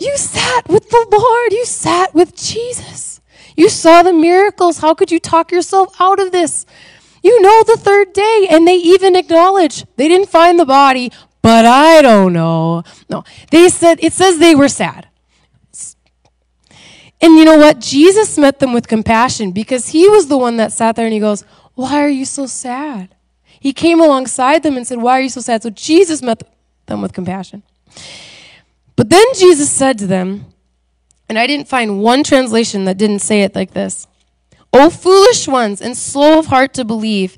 You sat with the Lord, you sat with Jesus. You saw the miracles. How could you talk yourself out of this? You know the third day, and they even acknowledge they didn't find the body, but I don't know. No, they said, it says they were sad. And you know what? Jesus met them with compassion because he was the one that sat there and he goes, Why are you so sad? He came alongside them and said, Why are you so sad? So Jesus met them with compassion. But then Jesus said to them, and I didn't find one translation that didn't say it like this O foolish ones and slow of heart to believe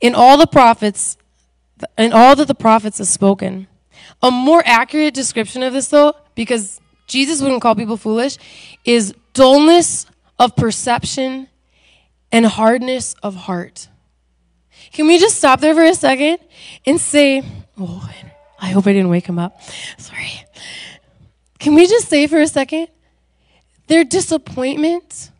in all the prophets in all that the prophets have spoken. A more accurate description of this, though, because Jesus wouldn't call people foolish, is dullness of perception and hardness of heart. Can we just stop there for a second and say, Oh, I hope I didn't wake him up. Sorry. Can we just say for a second, their disappointment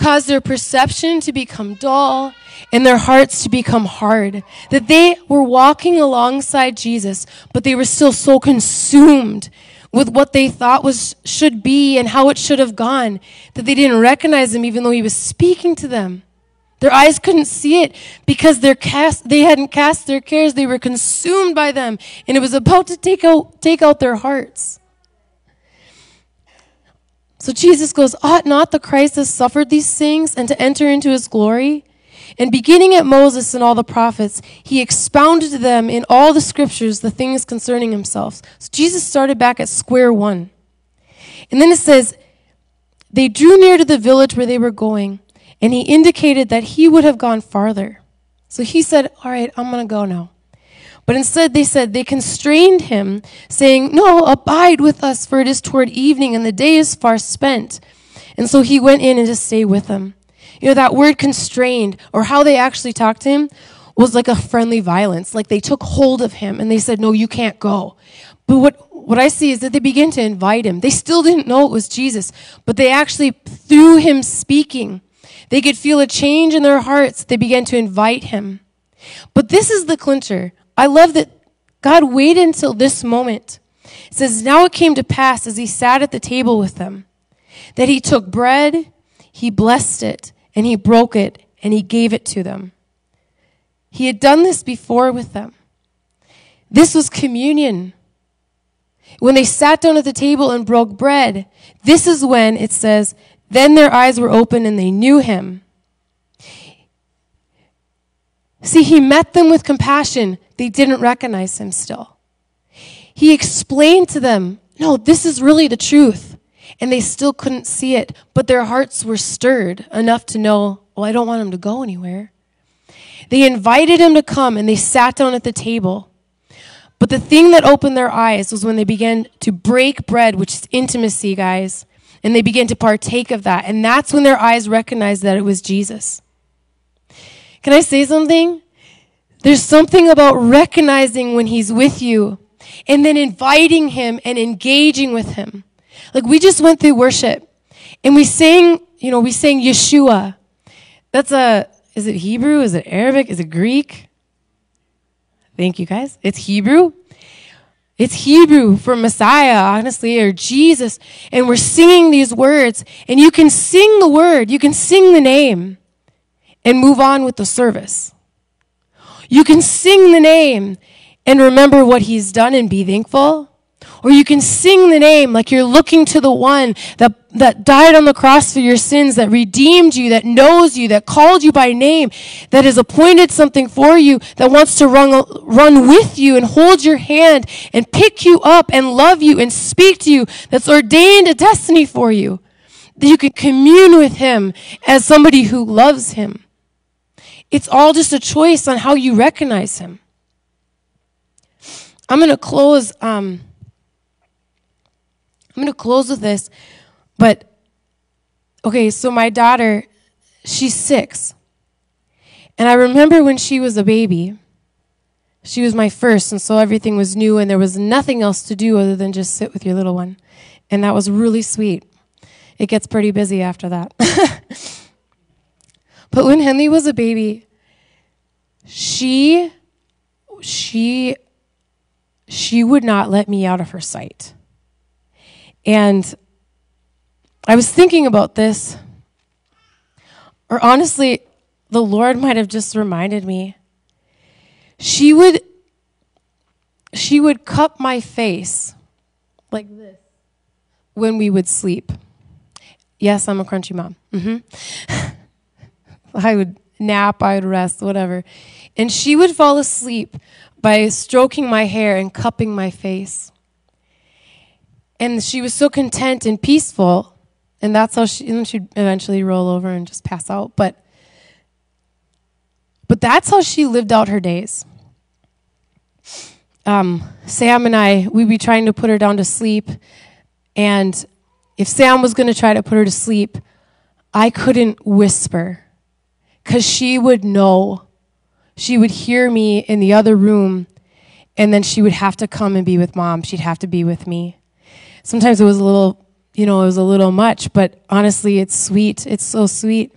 caused their perception to become dull and their hearts to become hard. That they were walking alongside Jesus, but they were still so consumed with what they thought was should be and how it should have gone that they didn't recognize him even though he was speaking to them. Their eyes couldn't see it because their cast, they hadn't cast their cares. They were consumed by them and it was about to take out, take out their hearts. So Jesus goes, Ought not the Christ have suffered these things and to enter into his glory? And beginning at Moses and all the prophets, he expounded to them in all the scriptures the things concerning himself. So Jesus started back at square one. And then it says, They drew near to the village where they were going, and he indicated that he would have gone farther. So he said, All right, I'm going to go now. But instead, they said, they constrained him, saying, No, abide with us, for it is toward evening, and the day is far spent. And so he went in and just stayed with them. You know, that word constrained, or how they actually talked to him, was like a friendly violence. Like they took hold of him and they said, No, you can't go. But what, what I see is that they began to invite him. They still didn't know it was Jesus, but they actually, through him speaking, they could feel a change in their hearts. They began to invite him. But this is the clincher. I love that God waited until this moment. It says, Now it came to pass as he sat at the table with them that he took bread, he blessed it, and he broke it, and he gave it to them. He had done this before with them. This was communion. When they sat down at the table and broke bread, this is when it says, Then their eyes were open and they knew him. See, he met them with compassion. They didn't recognize him still. He explained to them, No, this is really the truth. And they still couldn't see it, but their hearts were stirred enough to know, Well, I don't want him to go anywhere. They invited him to come and they sat down at the table. But the thing that opened their eyes was when they began to break bread, which is intimacy, guys. And they began to partake of that. And that's when their eyes recognized that it was Jesus. Can I say something? There's something about recognizing when he's with you and then inviting him and engaging with him. Like we just went through worship and we sang, you know, we sang Yeshua. That's a, is it Hebrew? Is it Arabic? Is it Greek? Thank you guys. It's Hebrew. It's Hebrew for Messiah, honestly, or Jesus. And we're singing these words. And you can sing the word, you can sing the name, and move on with the service. You can sing the name and remember what he's done and be thankful. Or you can sing the name like you're looking to the one that, that died on the cross for your sins, that redeemed you, that knows you, that called you by name, that has appointed something for you, that wants to run, run with you and hold your hand and pick you up and love you and speak to you, that's ordained a destiny for you. That you can commune with him as somebody who loves him. It's all just a choice on how you recognize him. I'm going to close. Um, I'm going to close with this, but okay, so my daughter, she's six. And I remember when she was a baby, she was my first, and so everything was new, and there was nothing else to do other than just sit with your little one. And that was really sweet. It gets pretty busy after that. <laughs> but when Henley was a baby, she, she, she would not let me out of her sight. And I was thinking about this, or honestly, the Lord might have just reminded me. She would she would cup my face like this when we would sleep. Yes, I'm a crunchy mom. Mm-hmm. <laughs> I would nap, I would rest, whatever. And she would fall asleep by stroking my hair and cupping my face. And she was so content and peaceful. And that's how she, and she'd eventually roll over and just pass out. But, but that's how she lived out her days. Um, Sam and I, we'd be trying to put her down to sleep. And if Sam was going to try to put her to sleep, I couldn't whisper because she would know. She would hear me in the other room, and then she would have to come and be with mom. She'd have to be with me sometimes it was a little, you know, it was a little much, but honestly, it's sweet. It's so sweet.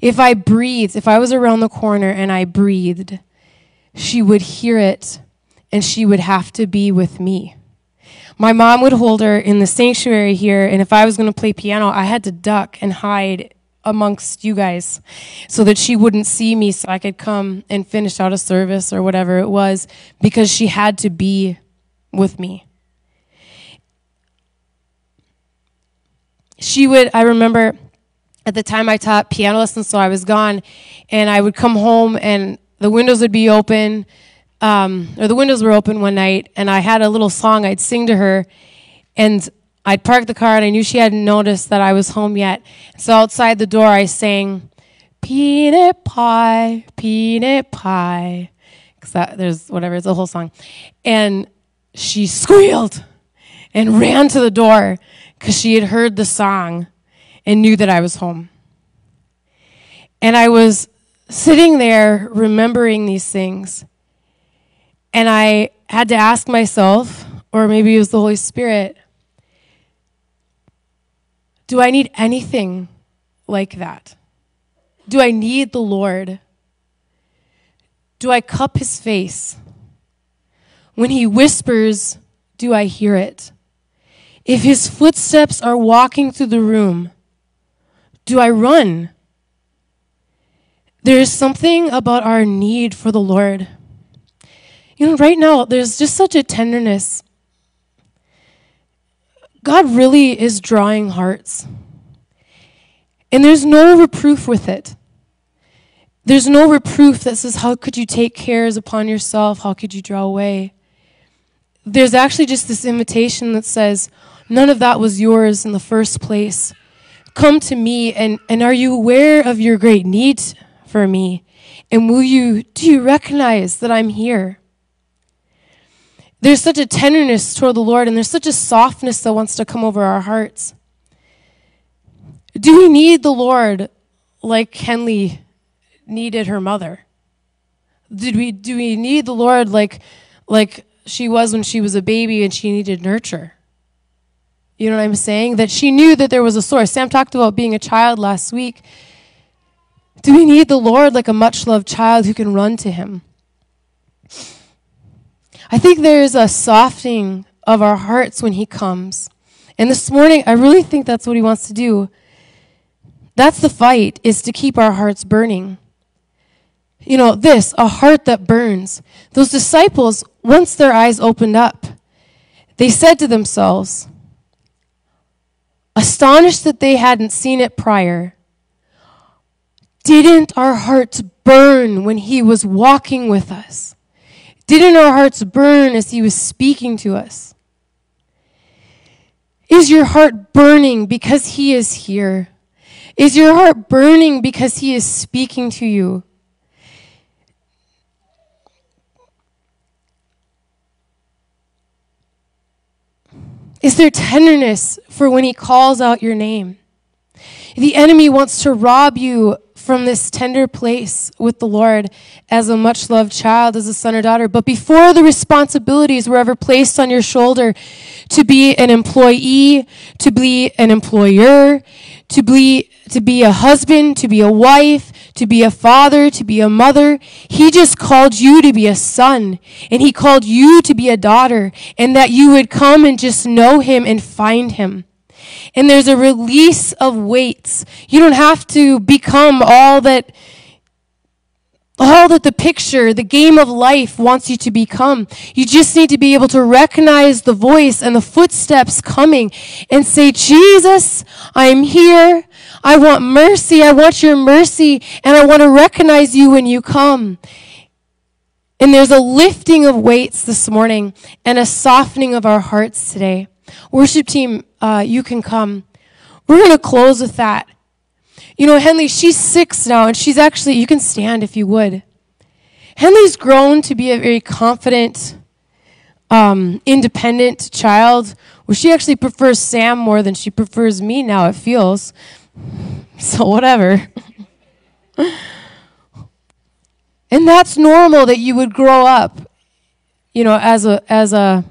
If I breathed, if I was around the corner and I breathed, she would hear it and she would have to be with me. My mom would hold her in the sanctuary here, and if I was going to play piano, I had to duck and hide amongst you guys so that she wouldn't see me so I could come and finish out a service or whatever it was because she had to be with me. she would, I remember at the time I taught piano lessons, so I was gone, and I would come home and the windows would be open, um, or the windows were open one night, and I had a little song I'd sing to her, and I'd park the car, and I knew she hadn't noticed that I was home yet. So outside the door, I sang, "Peanut pie, peanut pie," because there's whatever, it's a whole song, and she squealed and ran to the door because she had heard the song and knew that I was home. And I was sitting there remembering these things. And I had to ask myself, or maybe it was the Holy Spirit, do I need anything like that? Do I need the Lord? Do I cup his face? When he whispers, do I hear it? If his footsteps are walking through the room, do I run? There is something about our need for the Lord. You know, right now, there's just such a tenderness. God really is drawing hearts. And there's no reproof with it. There's no reproof that says, How could you take cares upon yourself? How could you draw away? There's actually just this invitation that says, None of that was yours in the first place. Come to me, and, and are you aware of your great need for me? And will you, do you recognize that I'm here? There's such a tenderness toward the Lord, and there's such a softness that wants to come over our hearts. Do we need the Lord like Henley needed her mother? Did we, do we need the Lord like, like she was when she was a baby and she needed nurture? You know what I'm saying? That she knew that there was a source. Sam talked about being a child last week. Do we need the Lord like a much loved child who can run to him? I think there's a softening of our hearts when he comes. And this morning, I really think that's what he wants to do. That's the fight, is to keep our hearts burning. You know, this, a heart that burns. Those disciples, once their eyes opened up, they said to themselves, astonished that they hadn't seen it prior, didn't our hearts burn when he was walking with us? Didn't our hearts burn as he was speaking to us? Is your heart burning because he is here? Is your heart burning because he is speaking to you? Is there tenderness for when he calls out your name? The enemy wants to rob you from this tender place with the Lord as a much loved child, as a son or daughter. But before the responsibilities were ever placed on your shoulder to be an employee, to be an employer, to be, to be a husband, to be a wife, to be a father, to be a mother. He just called you to be a son and he called you to be a daughter and that you would come and just know him and find him. And there's a release of weights. You don't have to become all that all that the picture, the game of life wants you to become. You just need to be able to recognize the voice and the footsteps coming and say, Jesus, I'm here. I want mercy. I want your mercy. And I want to recognize you when you come. And there's a lifting of weights this morning and a softening of our hearts today. Worship team, uh, you can come. We're going to close with that. You know, Henley, she's six now, and she's actually, you can stand if you would. Henley's grown to be a very confident, um, independent child where she actually prefers Sam more than she prefers me now, it feels. <laughs> So, whatever. <laughs> and that's normal that you would grow up, you know, as a, as a,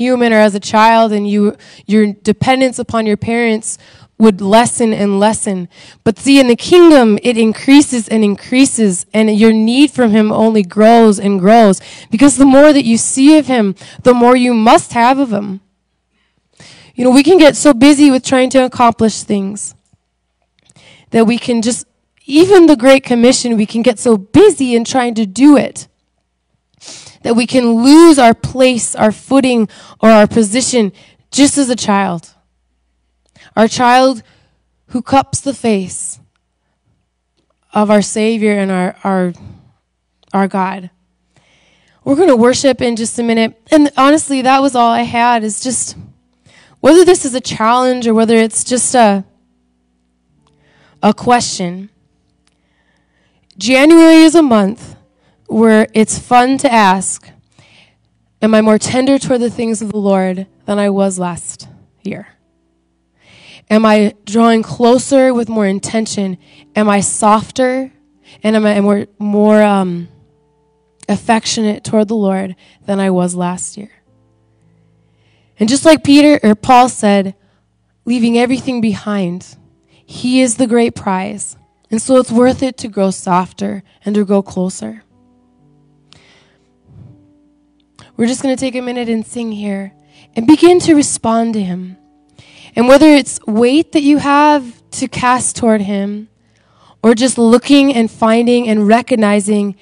human or as a child and you your dependence upon your parents would lessen and lessen. But see, in the kingdom, it increases and increases, and your need from Him only grows and grows. Because the more that you see of Him, the more you must have of Him. You know, we can get so busy with trying to accomplish things that we can just, even the Great Commission, we can get so busy in trying to do it that we can lose our place, our footing, or our position just as a child. Our child who cups the face of our Savior and our, our, our God. We're going to worship in just a minute. And honestly, that was all I had is just whether this is a challenge or whether it's just a, a question. January is a month where it's fun to ask, Am I more tender toward the things of the Lord than I was last year? Am I drawing closer with more intention? Am I softer? And am I more, more um, affectionate toward the Lord than I was last year? And just like Peter or Paul said, leaving everything behind, he is the great prize. And so it's worth it to grow softer and to grow closer. We're just going to take a minute and sing here and begin to respond to him. And whether it's weight that you have to cast toward Him, or just looking and finding and recognizing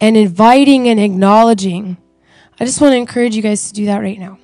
and inviting and acknowledging, I just want to encourage you guys to do that right now.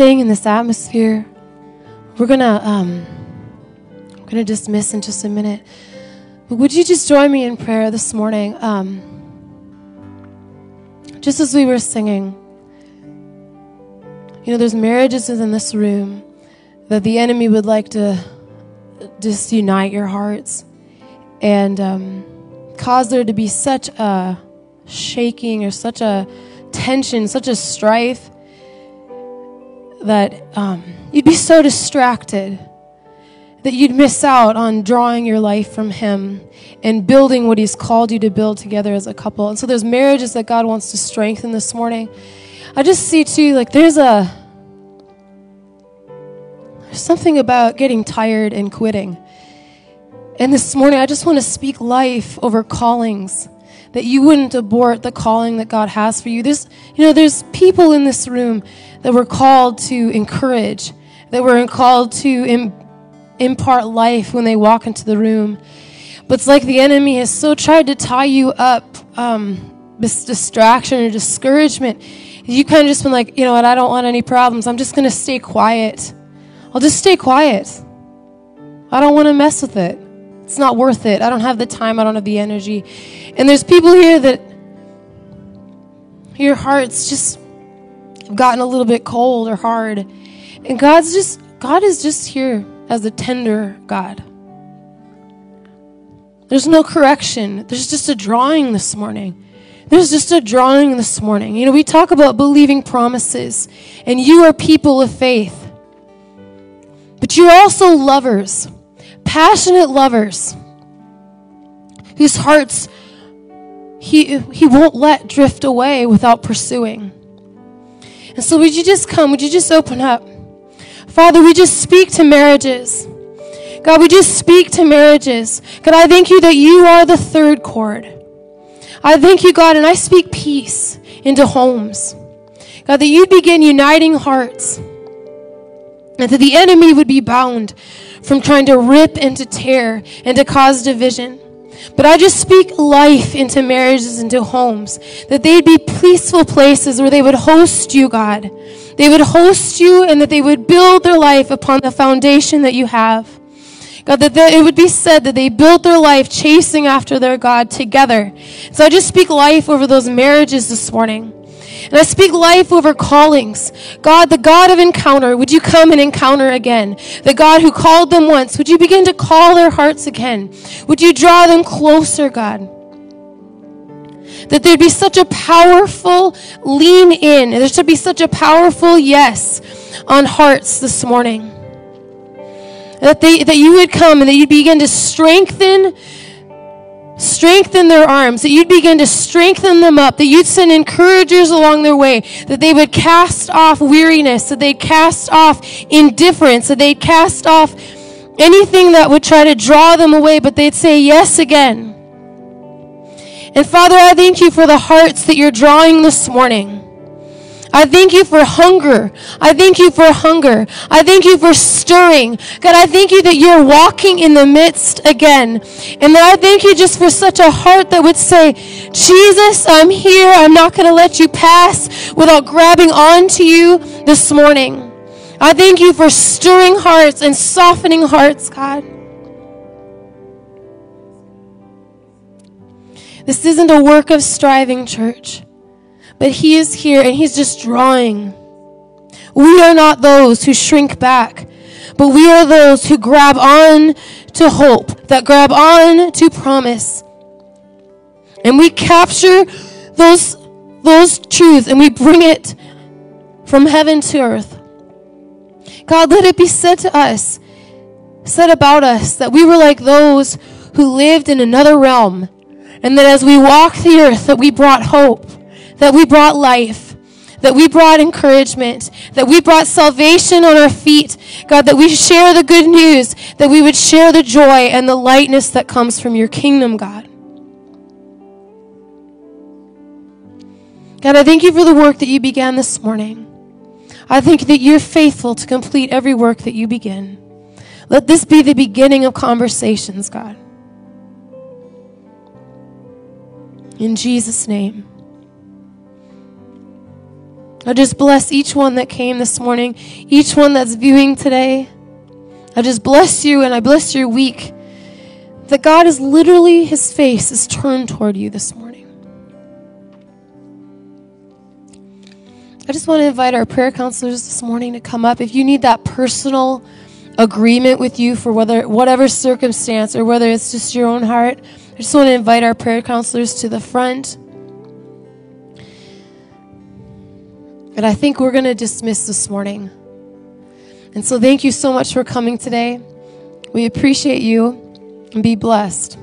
Staying in this atmosphere. We're gonna um, I'm gonna dismiss in just a minute. But would you just join me in prayer this morning? Um, just as we were singing, you know, there's marriages in this room that the enemy would like to disunite your hearts and um, cause there to be such a shaking or such a tension, such a strife that um, you'd be so distracted that you'd miss out on drawing your life from Him and building what He's called you to build together as a couple. And so there's marriages that God wants to strengthen this morning. I just see too, like there's a there's something about getting tired and quitting. And this morning, I just want to speak life over callings that you wouldn't abort the calling that God has for you. There's, you know, there's people in this room that we're called to encourage, that we're called to Im- impart life when they walk into the room. But it's like the enemy has so tried to tie you up, um, this distraction or discouragement. You kind of just been like, you know what, I don't want any problems. I'm just going to stay quiet. I'll just stay quiet. I don't want to mess with it. It's not worth it. I don't have the time. I don't have the energy. And there's people here that your heart's just gotten a little bit cold or hard. And God's just, God is just here as a tender God. There's no correction. There's just a drawing this morning. There's just a drawing this morning. You know, we talk about believing promises, and you are people of faith. But you're also lovers, passionate lovers, whose hearts he, he won't let drift away without pursuing. And so, would you just come? Would you just open up? Father, we just speak to marriages. God, we just speak to marriages. God, I thank you that you are the third cord. I thank you, God, and I speak peace into homes. God, that you begin uniting hearts and that the enemy would be bound from trying to rip and to tear and to cause division. But I just speak life into marriages, into homes, that they'd be peaceful places where they would host you, God. They would host you and that they would build their life upon the foundation that you have. God, that it would be said that they built their life chasing after their God together. So I just speak life over those marriages this morning. And I speak life over callings. God, the God of encounter, would you come and encounter again? The God who called them once, would you begin to call their hearts again? Would you draw them closer, God? That there'd be such a powerful lean in, there should be such a powerful yes on hearts this morning. That, they, that you would come and that you'd begin to strengthen strengthen their arms, that you'd begin to strengthen them up, that you'd send encouragers along their way, that they would cast off weariness, that they'd cast off indifference, that they'd cast off anything that would try to draw them away, but they'd say yes again. And Father, I thank you for the hearts that you're drawing this morning. I thank you for hunger. I thank you for hunger. I thank you for stirring. God, I thank you that you're walking in the midst again. And that I thank you just for such a heart that would say, Jesus, I'm here. I'm not going to let you pass without grabbing onto you this morning. I thank you for stirring hearts and softening hearts, God. This isn't a work of striving, church. But He is here and He's just drawing. We are not those who shrink back, but we are those who grab on to hope, that grab on to promise. And we capture those, those truths and we bring it from heaven to earth. God, let it be said to us, said about us, that we were like those who lived in another realm, and that as we walked the earth, that we brought hope that we brought life, that we brought encouragement, that we brought salvation on our feet. God, that we share the good news, that we would share the joy and the lightness that comes from your kingdom, God. God, I thank you for the work that you began this morning. I thank you that you're faithful to complete every work that you begin. Let this be the beginning of conversations, God. In Jesus' name. I just bless each one that came this morning, each one that's viewing today. I just bless you and I bless your week. That God is literally, his face is turned toward you this morning. I just want to invite our prayer counselors this morning to come up. If you need that personal agreement with you for whether whatever circumstance or whether it's just your own heart, I just want to invite our prayer counselors to the front. And I think we're going to dismiss this morning. And so thank you so much for coming today. We appreciate you and be blessed.